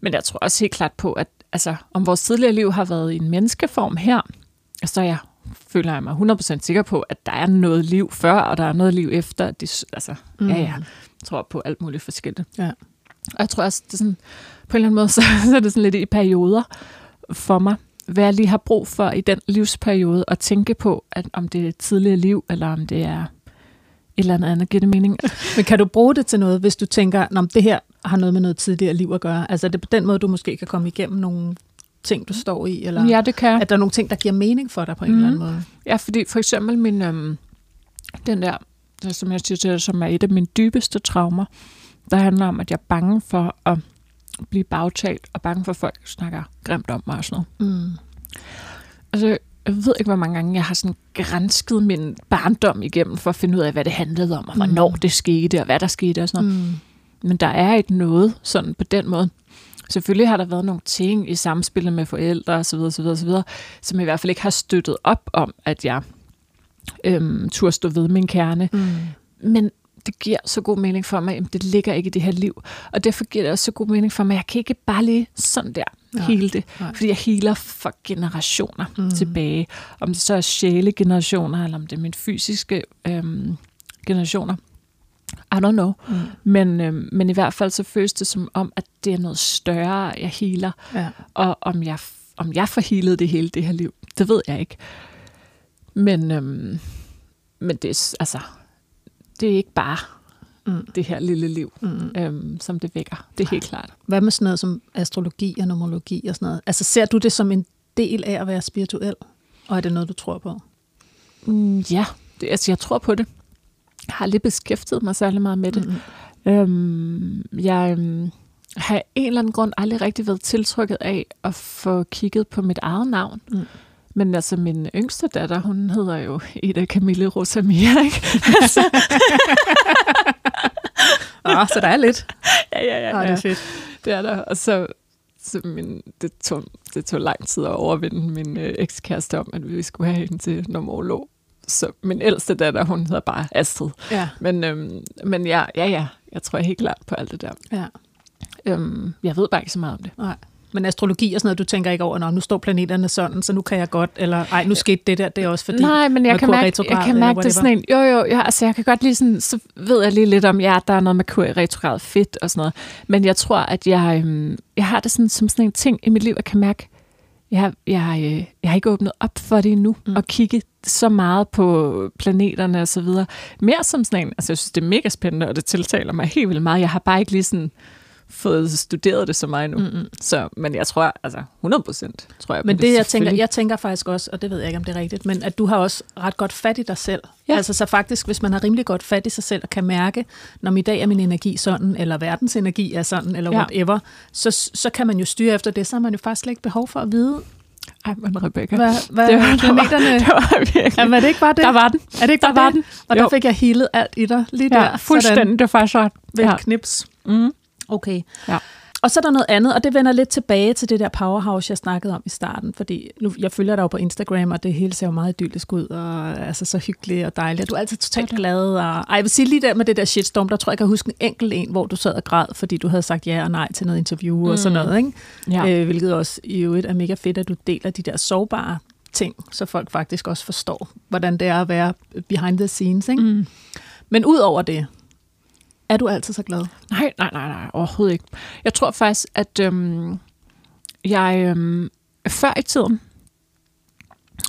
Men jeg tror også helt klart på, at altså, om vores tidligere liv har været i en menneskeform her, så jeg føler jeg mig 100% sikker på, at der er noget liv før, og der er noget liv efter. Det, altså, mm. ja, ja, jeg tror på alt muligt forskelligt. Ja. Og jeg tror også, det er sådan, på en eller anden måde, så, så er det sådan lidt i perioder for mig, hvad jeg lige har brug for i den livsperiode, at tænke på, at om det er et tidligere liv, eller om det er et eller andet andet. Giver det mening? Men kan du bruge det til noget, hvis du tænker, at det her har noget med noget tidligere liv at gøre? Altså er det på den måde, du måske kan komme igennem nogle ting, du står i? Eller Ja, det kan at der er nogle ting, der giver mening for dig på en Mhm. eller anden måde? Ja, fordi for eksempel min, øhm, den der, der, som jeg siger til dig, som er et af mine dybeste traumer, der handler om, at jeg er bange for at blive bagtalt, og bange for, at folk snakker grimt om mig og sådan noget. Mm. Altså, jeg ved ikke, hvor mange gange jeg har sådan grænsket min barndom igennem, for at finde ud af, hvad det handlede om, og hvornår Mm. det skete, og hvad der skete og sådan noget. Mm. Men der er ikke noget sådan på den måde. Selvfølgelig har der været nogle ting i samspillet med forældre osv., osv., osv., som i hvert fald ikke har støttet op om, at jeg øhm, turde stå ved min kerne. Mm. Men det giver så god mening for mig, at det ligger ikke i det her liv. Og derfor giver det også så god mening for mig, at jeg kan ikke bare lige sådan der hele det. Fordi jeg healer for generationer Mm. tilbage. Om det så er sjælegenerationer, eller om det er mine fysiske øhm, generationer. I don't know. Mm. Men, øhm, men i hvert fald så føles det som om, at det er noget større, jeg healer. Ja. Og om jeg, om jeg får healet det hele det her liv, det ved jeg ikke. Men, øhm, men det, er, altså, det er ikke bare Mm. det her lille liv, Mm. øhm, som det vækker. Det er helt klart. Hvad med sådan noget som astrologi og numerologi og sådan noget? Altså ser du det som en del af at være spirituel? Og er det noget, du tror på? Mm, ja, det, altså, jeg tror på det. Jeg har aldrig beskæftiget mig særlig meget med det. Mm. Øhm, jeg øhm, har af en eller anden grund aldrig rigtig været tiltrykket af at få kigget på mit eget navn. Mm. Men altså, min yngste datter, hun hedder jo Ida Camille Rosamia, ikke? altså, Ah, så der er lidt. ja, ja, ja. Ah, det er fedt. Det er der. Og så, så min, det, tog, det tog lang tid at overvinde min øh, ekskæreste om, at vi skulle have hende til numerolog. Så min ældste datter, hun hedder bare Astrid. Ja. Men, øhm, men ja, ja, ja, jeg tror helt klart på alt det der. ja. Øhm, jeg ved bare ikke så meget om det. Nej. Men astrologi og sådan noget, du tænker ikke over, når nu står planeterne sådan, så nu kan jeg godt, eller ej, nu skete det der, det er også fordi... Nej, men jeg kan Merkur mærke, jeg kan mærke det sådan en, jo jo, ja, altså jeg kan godt lige sådan, så ved jeg lige lidt om, ja, der er noget med kur i retrograd fedt og sådan noget, men jeg tror, at jeg, øhm, jeg har det sådan, som sådan en ting i mit liv, jeg kan mærke, jeg, jeg, øh, jeg har ikke åbnet op for det endnu, mm. og kigge så meget på planeterne og så videre. Mere som sådan en, altså jeg synes, det er mega spændende, og det tiltaler mig helt vildt meget. Jeg har bare ikke lige sådan fået studeret det så meget endnu. Mm-mm. Så, men jeg tror, altså 100 procent tror jeg på Men det, jeg tænker, jeg tænker faktisk også, og det ved jeg ikke, om det er rigtigt, men at du har også ret godt fat i dig selv. Ja. Ja. Altså så faktisk, hvis man har rimelig godt fat i sig selv og kan mærke, når i dag er min energi sådan, eller verdens energi er sådan, eller Ja. whatever, så, så kan man jo styre efter det, så har man jo faktisk slet ikke behov for at vide, Ej, men Rebecca, hvad, hvad det var, planeterne... det var virkelig... Ja, var det ikke bare det? Der var den. er det ikke Der bare var det? den. Og der Jo. fik jeg healet alt i dig lige der. Ja, fuldstændig. Det var faktisk ret. Ved Ja. knips. Mm. Okay. Ja. Og så er der noget andet, og det vender lidt tilbage til det der powerhouse, jeg snakkede om i starten, fordi nu, jeg følger dig jo på Instagram, og det hele ser jo meget idyllisk ud, og altså så hyggeligt og dejligt, du er altid totalt glad. Og, ej, jeg vil sige lige der med det der shitstorm, der tror jeg, jeg kan huske en enkelt en, hvor du sad og græd, fordi du havde sagt ja og nej til noget interview mm. og sådan noget, ikke? Ja. Øh, hvilket også i øvrigt er mega fedt, at du deler de der sårbare ting, så folk faktisk også forstår, hvordan det er at være behind the scenes, ikke? Mm. Men ud over det, er du altid så glad? Nej, nej, nej, nej, overhovedet ikke. Jeg tror faktisk, at øhm, jeg øhm, før i tiden,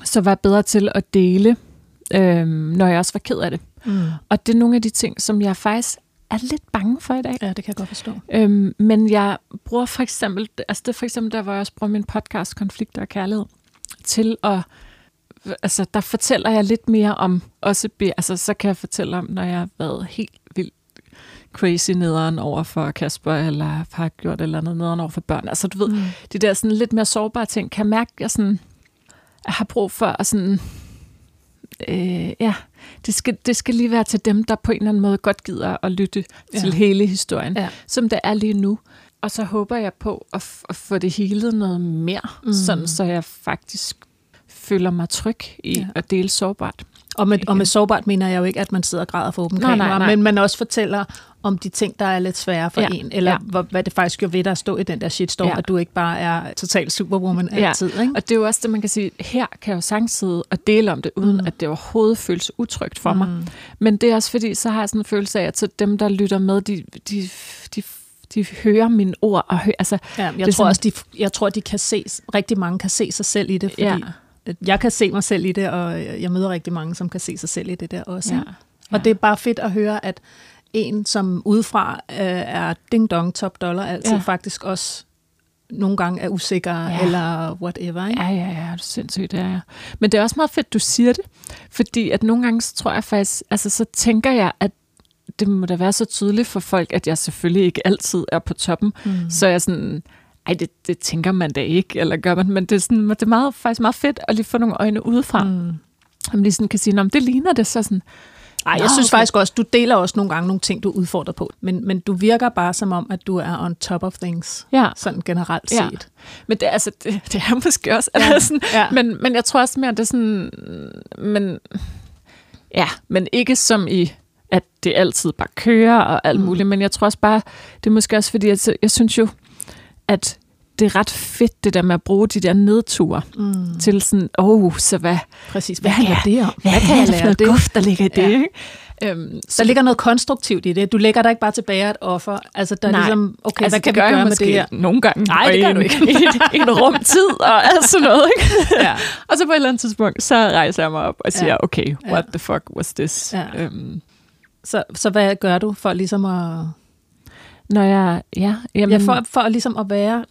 så var jeg bedre til at dele, øhm, når jeg også var ked af det. Mm. Og det er nogle af de ting, som jeg faktisk er lidt bange for i dag. Ja, det kan jeg godt forstå. Øhm, men jeg bruger for eksempel, altså det er for eksempel der, hvor jeg også bruger min podcast, Konflikter og Kærlighed, til at, altså der fortæller jeg lidt mere om, også, altså så kan jeg fortælle om, når jeg har været helt crazy nederen over for Kasper, eller har gjort eller andet nederen over for børn. Altså du ved, Mm. de der sådan lidt mere sårbare ting, kan jeg mærke, at jeg, sådan, jeg har brug for at sådan, øh, ja, det skal, det skal lige være til dem, der på en eller anden måde godt gider at lytte ja. til hele historien, Ja. som det er lige nu. Og så håber jeg på at, f- at få det hele noget mere, Mm. sådan så jeg faktisk føler mig tryg i Ja. at dele sårbart. Og med, og med sårbart mener jeg jo ikke, at man sidder og græder for åben kamera, men man også fortæller om de ting, der er lidt svære for Ja, en, eller ja. hvor, hvad det faktisk gjorde ved dig at stå i den der shitstorm, Ja. at du ikke bare er total superwoman Ja. altid. Ikke? Og det er jo også det, man kan sige, her kan jeg jo sagtens sidde og dele om det, uden Mm. at det overhovedet føles utrygt for mm. mig. Men det er også fordi, så har jeg sådan en følelse af, at så dem, der lytter med, de, de, de, de hører mine ord. Og hø- altså, Ja, jeg Det tror sådan- også, de, jeg tror, de kan se, rigtig mange kan se sig selv i det, fordi Ja. ja. jeg kan se mig selv i det, og jeg møder rigtig mange, som kan se sig selv i det der også. ja. ikke? Og det er bare fedt at høre, at en, som udefra øh, er ding-dong top dollar, altid ja. Ja. faktisk også nogle gange er usikker, ja. Ja. eller whatever. Ikke? Ja, ja, ja, det er sindssygt, det er jeg. Men det er også meget fedt, du siger det, fordi at nogle gange, så tror jeg faktisk, altså så tænker jeg, at det må da være så tydeligt for folk, at jeg selvfølgelig ikke altid er på toppen. Mm. Så er jeg sådan, ej, det, det tænker man da ikke, eller gør man, men det er, sådan, det er meget, faktisk meget fedt at lige få nogle øjne udefra. Mm. Man lige sådan kan sige, "Nå, men det ligner det, så sådan, Ej, jeg Nå, synes okay. faktisk også, du deler også nogle gange nogle ting, du er udfordret på, men, men du virker bare som om, at du er on top of things, ja. sådan generelt Ja. set. Men det, altså, det, det er måske også, Ja. ja. altså sådan, Ja. men, men jeg tror også mere, det er sådan, men, ja, men ikke som i, at det altid bare kører og alt Mm. muligt, men jeg tror også bare, det er måske også fordi, at jeg, jeg synes jo, at det er ret fedt, det der med at bruge de der nedture Mm. til sådan, åh, oh, så hvad, Præcis. Hvad Hvad kan det om? hvad, Hvad kan jeg lære det? guf, der ligger i det, Ja. ikke? Øhm, Der ligger noget konstruktivt i det. Du lægger dig ikke bare tilbage et offer. Altså, der er Nej. ligesom, okay, altså, hvad kan vi jeg gøre med det her? nogle gange. Nej, det gør du ikke. En, en rumtid og alt sådan noget, ikke? Ja. Og så på et eller andet tidspunkt, så rejser jeg mig op og siger, ja. okay, what Ja. the fuck was this? Ja. Øhm, Så, så hvad gør du for ligesom at, når jeg, ja, jamen, ja, for, for ligesom at være,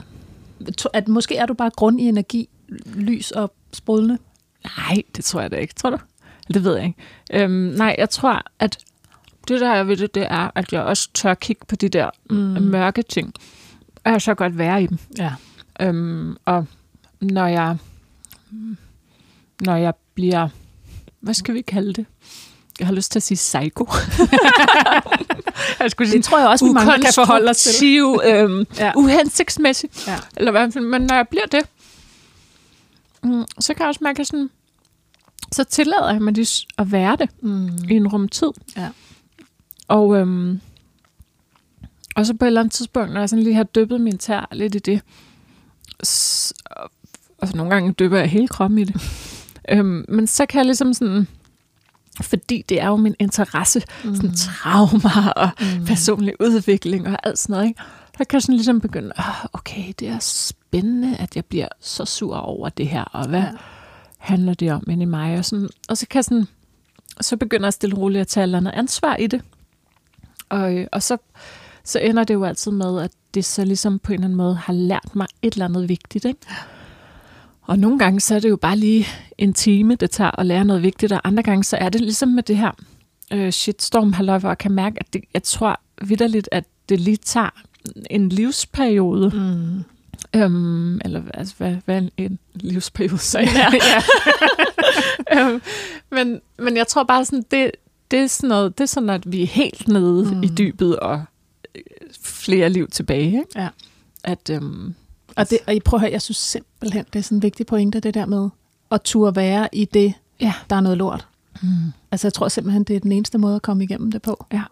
at måske er du bare grund i energi, lys og sprudlende? nej, det tror jeg da ikke, tror du? Det ved jeg ikke. Øhm, nej, jeg tror, at det der er ved det, det er, at jeg også tør kigge på de der Mm. mørke ting, og jeg så godt være i dem. Ja. Øhm, og når jeg, når jeg bliver, hvad skal vi kalde det? Jeg har lyst til at sige psycho. jeg skulle Det tror jeg også, vi mange kan forholde os til. Øhm, Ja. uhensigtsmæssig. Ja. Eller hvad, men når jeg bliver det, mm, så kan jeg også mærke sådan, så tillader jeg mig s- at være det Mm. i en rumtid. Ja. Og, øhm, og så på et eller andet tidspunkt, når jeg sådan lige har dyppet min tær lidt i det, s- og, altså nogle gange dypper jeg hele kroppen i det, øhm, men så kan jeg ligesom sådan, fordi det er jo min interesse, mm. sådan traumer og Mm. personlig udvikling og alt sådan noget, ikke? så kan jeg sådan ligesom begynde, "Ah, okay, det er spændende, at jeg bliver så sur over det her, og hvad Ja. handler det om inde i mig? Og, sådan, og så kan jeg sådan, så begynder jeg stille og roligt at tage et andet ansvar i det. Og, øh, og så, så ender det jo altid med, at det så ligesom på en eller anden måde har lært mig et eller andet vigtigt. Ikke? Og nogle gange så er det jo bare lige en time, det tager at lære noget vigtigt, og andre gange så er det ligesom med det her øh, shitstorm halløj, hvor jeg kan mærke, at det, jeg tror vidderligt, at det lige tager en livsperiode, Mm. øhm, eller altså, hvad, hvad en, en livsperiode så ja. øhm, men, men jeg tror bare sådan, det, det, er sådan noget, det er sådan, at vi er helt nede Mm. mm. i dybet og øh, flere liv tilbage. Ikke? Ja. At, øhm, Og, det, og I prøver at høre, jeg synes simpelthen, det er sådan en vigtig pointe, det der med at turde være i det, ja. der er noget lort. Mm. Altså, jeg tror simpelthen, det er den eneste måde at komme igennem det på. Ja,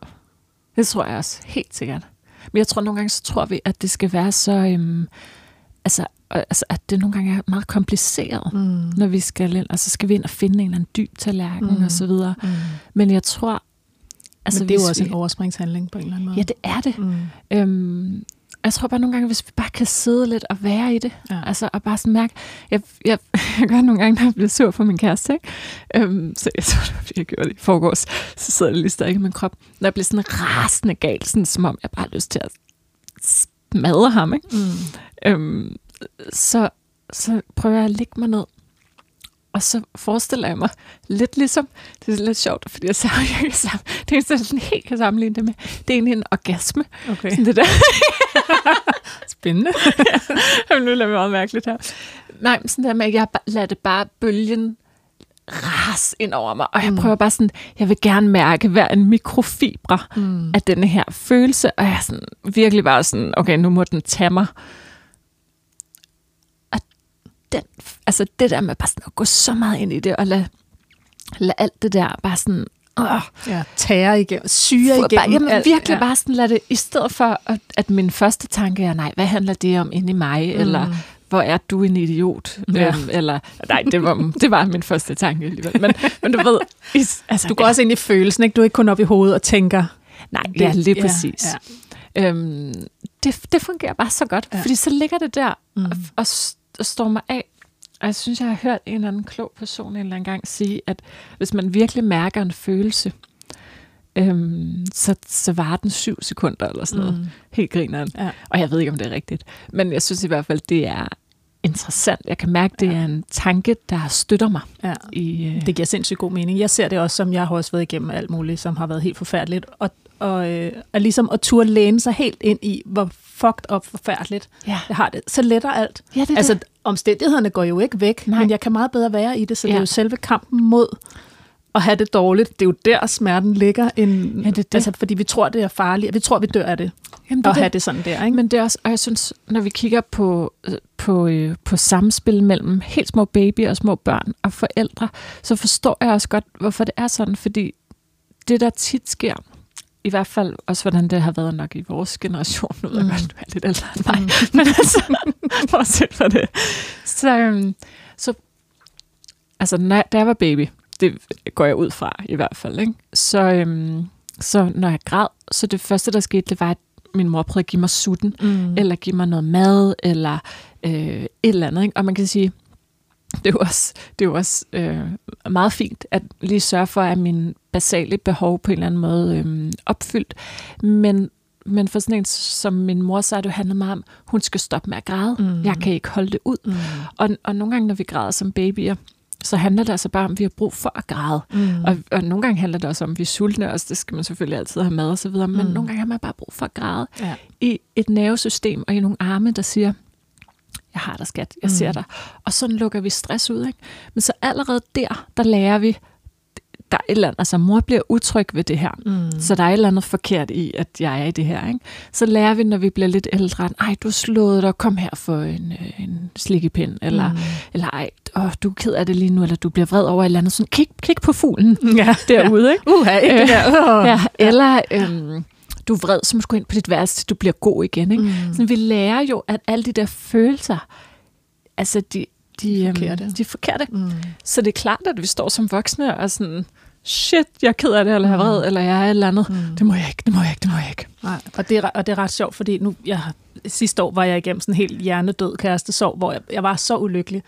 det tror jeg også, helt sikkert. Men jeg tror nogle gange, så tror vi, at det skal være så... Øhm, altså, øh, altså, at det nogle gange er meget kompliceret, Mm. når vi skal ind. Altså, skal vi ind og finde en eller anden dyb tallerken Mm. og så videre. Mm. Men jeg tror... Altså, Men det er jo også vi, en overspringshandling på en eller anden måde. Ja, det er det. Mm. Øhm, jeg tror bare nogle gange, hvis vi bare kan sidde lidt og være i det, Ja. altså og bare sådan mærke, jeg, jeg, jeg gør nogle gange, når jeg bliver sur på min kæreste, ikke? Øhm, så jeg tror, det jeg gjorde det i forgårs, så sidder det lige stadig i min krop, når jeg bliver sådan rasende gal, sådan som om jeg bare har lyst til at smadre ham, ikke? Mm. Øhm, så, så prøver jeg at lægge mig ned, og så forestiller jeg mig lidt ligesom, det er lidt sjovt, fordi jeg sammen, det er sådan helt kan sammenligne det med, det er egentlig en orgasme, Okay. sådan det der. Spændende. Jamen, nu lader meget mærkeligt her. Nej, men sådan der med, at jeg lader det bare bølgen ras ind over mig, og jeg Mm. prøver bare sådan, jeg vil gerne mærke hver en mikrofibre Mm. af denne her følelse, og jeg er sådan virkelig bare sådan, okay, nu må den tage mig. Og den, altså det der med bare sådan at gå så meget ind i det, og lade, lade alt det der bare sådan, åh, Ja, tære igennem, syre igennem. bare, jamen, alt. virkelig ja. bare sådan lade det, i stedet for, at, at min første tanke er, nej, hvad handler det om inde i mig, mm. eller hvor er du en idiot, Ja. øhm, eller, nej, det var, det var min første tanke alligevel, men, men du ved, is, altså, Du går også ind i følelsen, ikke? Du er ikke kun op i hovedet og tænker. nej, ja, lige ja, præcis. Ja, Øhm, det, det fungerer bare så godt, Ja. ja. fordi så ligger det der Mm. og, og, og står mig af. Og jeg synes, jeg har hørt en eller anden klog person en eller anden gang sige, at hvis man virkelig mærker en følelse, øhm, så, så varer den syv sekunder eller sådan noget. Mm. Helt grineren. Ja. Og jeg ved ikke, om det er rigtigt. Men jeg synes i hvert fald, det er interessant. Jeg kan mærke, det Ja. er en tanke, der støtter mig. ja. I, øh, Det giver sindssygt god mening. Jeg ser det også, som jeg har også været igennem alt muligt, som har været helt forfærdeligt. Og, og, øh, og ligesom at turde læne sig helt ind i, hvor fucked up forfærdeligt ja. jeg har det. Så letter alt. ja, det Altså, det. omstændighederne går jo ikke væk, Nej. men jeg kan meget bedre være i det, så ja. det er jo selve kampen mod at have det dårligt. Det er jo der, smerten ligger. En, Ja, det det. Altså, fordi vi tror, det er farligt, og vi tror, vi dør af det, Jamen, at have det sådan der. Ikke? Men det er også, og jeg synes, når vi kigger på, på, øh, på samspil mellem helt små babyer og små børn og forældre, så forstår jeg også godt, hvorfor det er sådan, fordi det, der tit sker, i hvert fald også, hvordan det har været nok i vores generation, nu ved jeg Mm. godt, du er lidt ældre end mig, men altså, bortset fra det, så, øhm, så altså, når, da jeg var baby, det går jeg ud fra i hvert fald, ikke? Så, øhm, så når jeg græd, så det første, der skete, det var, at min mor prøvede at give mig sutten, Mm. eller give mig noget mad, eller øh, et eller andet. Ikke? Og man kan sige, det er jo også, det er jo også øh, meget fint at lige sørge for, at mine basale behov på en eller anden måde øh, opfyldt. Men, men for sådan en som min mor, så er det jo handlet meget om, hun skal stoppe med at græde. Mm. Jeg kan ikke holde det ud. Mm. Og, og nogle gange, når vi græder som babyer, så handler det altså bare om, at vi har brug for at græde. Mm. Og, og nogle gange handler det også om, at vi er sultne, og det skal man selvfølgelig altid have mad og så videre, men Mm. nogle gange har man bare brug for at græde Ja. i et nervesystem og i nogle arme, der siger, jeg har dig skat, jeg Mm. ser dig. Og sådan lukker vi stress ud. Ikke? Men så allerede der, der lærer vi, der er et eller andet, altså mor bliver utryg ved det her. Mm. Så der er et eller andet forkert i, at jeg er i det her. Ikke? Så lærer vi, når vi bliver lidt ældre, at ej, du slået dig, kom her for en, øh, en slikkepind, eller, Mm. eller ej, åh, du er ked af det lige nu, eller du bliver vred over et eller andet. Sådan, kig, kig på fuglen Ja. derude, ikke? Uha, ikke det der. Uh. Ja, eller øhm, du er vred, så må du gå ind på dit værelse, til du bliver god igen. Ikke? Mm. Så vi lærer jo, at alle de der følelser, altså de, de, øhm, Forkerte. de er forkerte. Mm. Så det er klart, at vi står som voksne og sådan, shit, jeg er ked af det, eller jeg er vred, eller jeg er et eller andet. Mm. Det må jeg ikke, det må jeg ikke, det må jeg ikke. Nej, og det, er, og det er ret sjovt, fordi nu, jeg, sidste år var jeg igennem sådan en helt hjernedød kærestesorg, hvor jeg, jeg var så ulykkelig.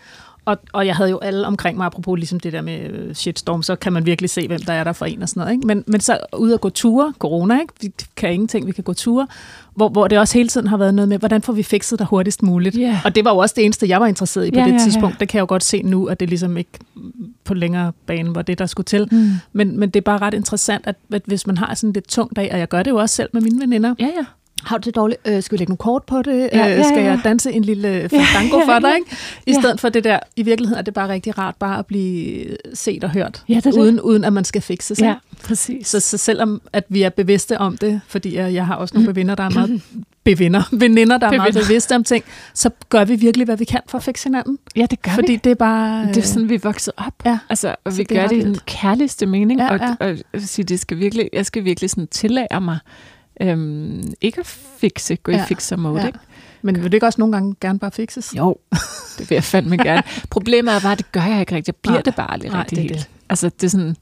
Og, og jeg havde jo alle omkring mig, apropos ligesom det der med øh, shitstorm, så kan man virkelig se, hvem der er der for en og sådan noget. Ikke? Men, men så ud at gå ture, corona, ikke? vi kan ingenting, vi kan gå ture, hvor, hvor det også hele tiden har været noget med, hvordan får vi fikset det hurtigst muligt. Ja. Og det var jo også det eneste, jeg var interesseret i på Ja, det ja. tidspunkt. Det kan jeg jo godt se nu, at det ligesom ikke på længere bane var det, der skulle til. Mm. Men, men det er bare ret interessant, at, at hvis man har sådan lidt tung dag, og jeg gør det jo også selv med mine veninder, Ja, ja. Har du det dårligt? Øh, skal vi lægge nogle kort på det? Ja, øh, ja, skal ja. jeg danse en lille fandango ja, for dig? ja. Ikke? I Ja. stedet for det der, i virkeligheden er det bare rigtig rart bare at blive set og hørt, Ja, det det. uden, uden at man skal fikse sig. Ja, præcis. Så, så selvom at vi er bevidste om det, fordi jeg, jeg har også nogle veninder, der er meget bevinder, veninder, der er meget Bevinder. bevidste om ting, så gør vi virkelig, hvad vi kan for at fikse hinanden. Ja, det gør Fordi vi. det er bare... Det er sådan, vi er vokset op. Ja. Altså, og Så vi det gør det i den kærligste mening. Ja, og, ja. og, og sige, det skal virkelig, jeg skal virkelig sådan tillære mig øhm, ikke at fikse, gå Ja, i fixer mode. ja. Ikke? Men vil det ikke også nogle gange gerne bare fikses? Jo, det vil jeg fandme gerne. Problemet er bare, at det gør jeg ikke rigtigt. Jeg bliver Nej. det bare aldrig Nej, rigtig det helt. det. Altså, det er sådan,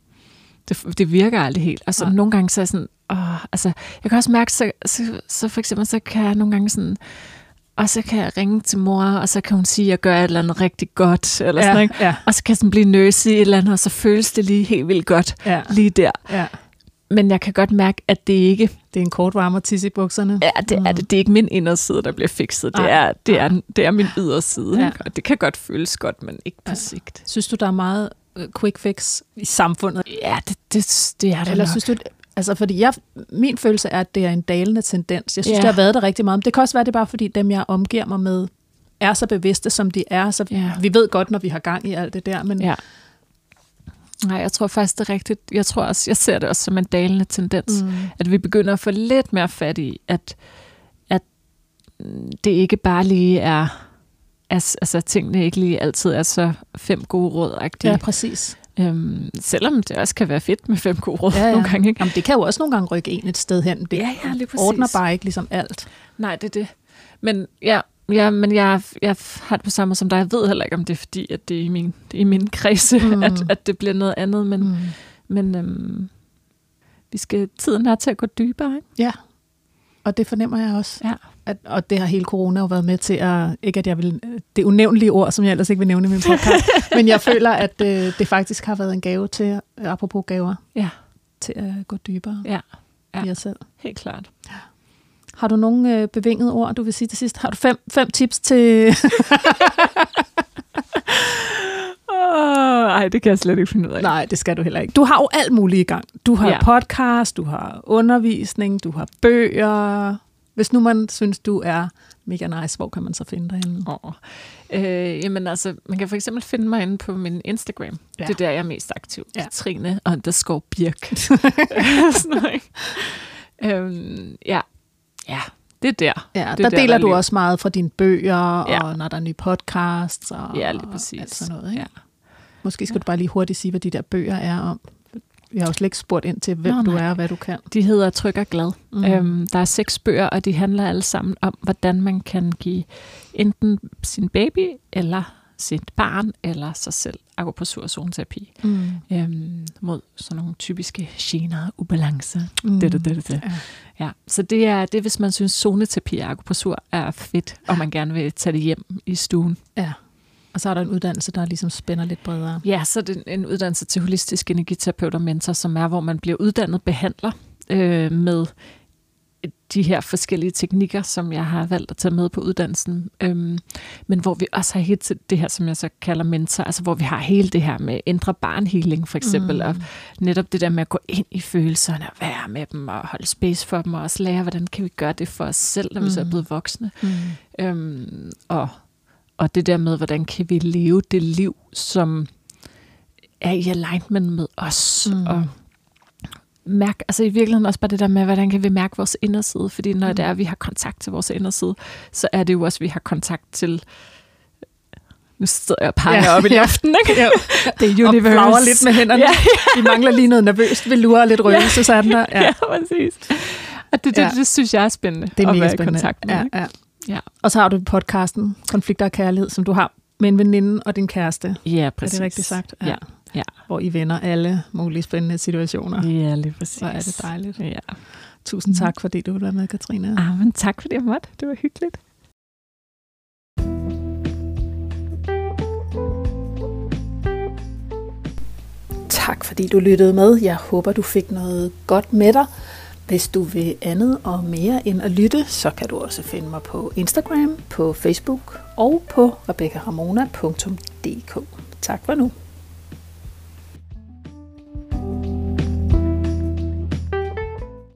det, det virker aldrig helt. Altså, Nej. nogle gange så er jeg sådan, åh, altså, jeg kan også mærke, så, så, så for eksempel, så kan jeg nogle gange sådan, og så kan jeg ringe til mor, og så kan hun sige, at jeg gør et eller andet rigtig godt, eller sådan, ikke? ja, Og så kan jeg sådan blive nøse i et eller andet, og så føles det lige helt vildt godt ja, lige der. ja. Men jeg kan godt mærke, at det ikke Det er en kort varme at tisse i bukserne. Ja, det er det. Det er ikke min inderside, der bliver fikset. Det er, det er, det er min yderside. Ja. Og det kan godt føles godt, men ikke på Ja. sigt. Synes du, der er meget øh, quick fix i samfundet? Ja, det, det, det er det Eller nok. synes du, altså fordi jeg, min følelse er, at det er en dalende tendens. Jeg synes, Ja. det har været der rigtig meget. Men det kan også være, det er bare fordi dem, jeg omgiver mig med, er så bevidste, som de er. Så Ja. vi ved godt, når vi har gang i alt det der. Men Ja. Nej, jeg tror faktisk, det er rigtigt. Jeg tror også, jeg ser det også som en dalende tendens. mm, At vi begynder at få lidt mere fat i, at, at det ikke bare lige er, altså, altså at tingene ikke lige altid er så fem gode råd ja, præcis. øhm, Selvom det også kan være fedt med fem gode råd Ja, ja. nogle gange. Ikke? Jamen, det kan jo også nogle gange rykke en et sted hen. Det Ja, ja, lige præcis. ordner bare ikke ligesom alt. Nej, det er det. Men ja, ja men jeg, jeg har det på samme måde som dig. Jeg ved heller ikke, om det er fordi, at det er i min, det er i min kredse, Mm. at, at det bliver noget andet. Men, mm. Men øhm, vi skal tiden her til at gå dybere. Ikke? Ja, og det fornemmer jeg også. Ja. At, og det har hele corona jo været med til at, ikke at jeg vil, det unævnlige ord, som jeg ellers ikke vil nævne i min podcast, men jeg føler, at øh, det faktisk har været en gave til, apropos gaver, Ja. til at gå dybere Ja, ja. Ja. i os selv. helt klart. Har du nogle øh, bevingede ord, du vil sige til sidst? Har du fem, fem tips til... Oh, ej, det kan jeg slet ikke finde ud af. Nej, det skal du heller ikke. Du har jo alt muligt i gang. Du har ja. Podcast, du har undervisning, du har bøger. Hvis nu man synes, du er mega nice, hvor kan man så finde dig henne? Oh. Øh, jamen altså, man kan for eksempel finde mig inde på min Instagram. Ja. Det er der, jeg er mest aktiv. Ja. Ja. Katrine underscore Birk. Sådan noget, ikke? øhm, ja. Ja, det er der. Ja, Det er der der, deler der du lever. også meget fra dine bøger, Ja. og når der er nye podcasts, og Ja, lige præcis. alt sådan noget. Ikke? Ja. Måske skal du bare lige hurtigt sige, hvad de der bøger er om. Vi har jo slet ikke spurgt ind til, hvem Nå, du nej. er og hvad du kan. De hedder Tryg og Glad. Mm. Øhm, der er seks bøger, og de handler alle sammen om, hvordan man kan give enten sin baby, eller sit barn, eller sig selv akupressur og zoneterapi Mm. øhm, mod sådan nogle typiske gener og ubalancer. Mm. Det, det, det, det. Ja. Ja, så det er, det hvis man synes, zoneterapi og akupressur er fedt, og man gerne vil tage det hjem i stuen. ja. Og så er der en uddannelse, der ligesom spænder lidt bredere. Ja, så er det en uddannelse til holistisk energiterapeut og mentor, som er, hvor man bliver uddannet behandler øh, med de her forskellige teknikker, som jeg har valgt at tage med på uddannelsen. Øhm, men hvor vi også har helt det her, som jeg så kalder mentor, altså hvor vi har hele det her med indre barnhealing for eksempel, Mm. mm. og netop det der med at gå ind i følelserne og være med dem og holde space for dem og også lære, hvordan kan vi gøre det for os selv, når vi så er Mm. blevet voksne. Mm. Øhm, og, og det der med, hvordan kan vi leve det liv, som er i alignment med os. Mm. Mm. Og mærke, altså i virkeligheden også bare det der med, hvordan kan vi mærke vores inderside? Fordi når Mm. det er, at vi har kontakt til vores inderside, så er det jo også, at vi har kontakt til nu sidder jeg og peger Ja, ja, op i ja. luften, ikke? Ja. Det er Og universe. flager lidt med hænderne. Ja, Vi mangler lige noget nervøst velure og lidt røgelse, så er den der. ja. Ja. ja præcis. Og det, det, Ja. det, synes jeg er spændende, Det er at være spændende. i kontakt med. ja, ikke? ja. Ja. Og så har du podcasten Konflikter og Kærlighed, som du har med en veninde og din kæreste. Ja, præcis. Er det rigtigt sagt? Ja. Ja. Hvor I vender alle mulige spændende situationer. Ja, lige præcis. Hvor er det dejligt. Ja. Tusind tak, fordi du ville være med, Katrine. Ah, men tak fordi jeg måtte. Det var hyggeligt. Tak fordi du lyttede med. Jeg håber, du fik noget godt med dig. Hvis du vil andet og mere end at lytte, så kan du også finde mig på Instagram, på Facebook og på rebeccaramona.dk. Tak for nu.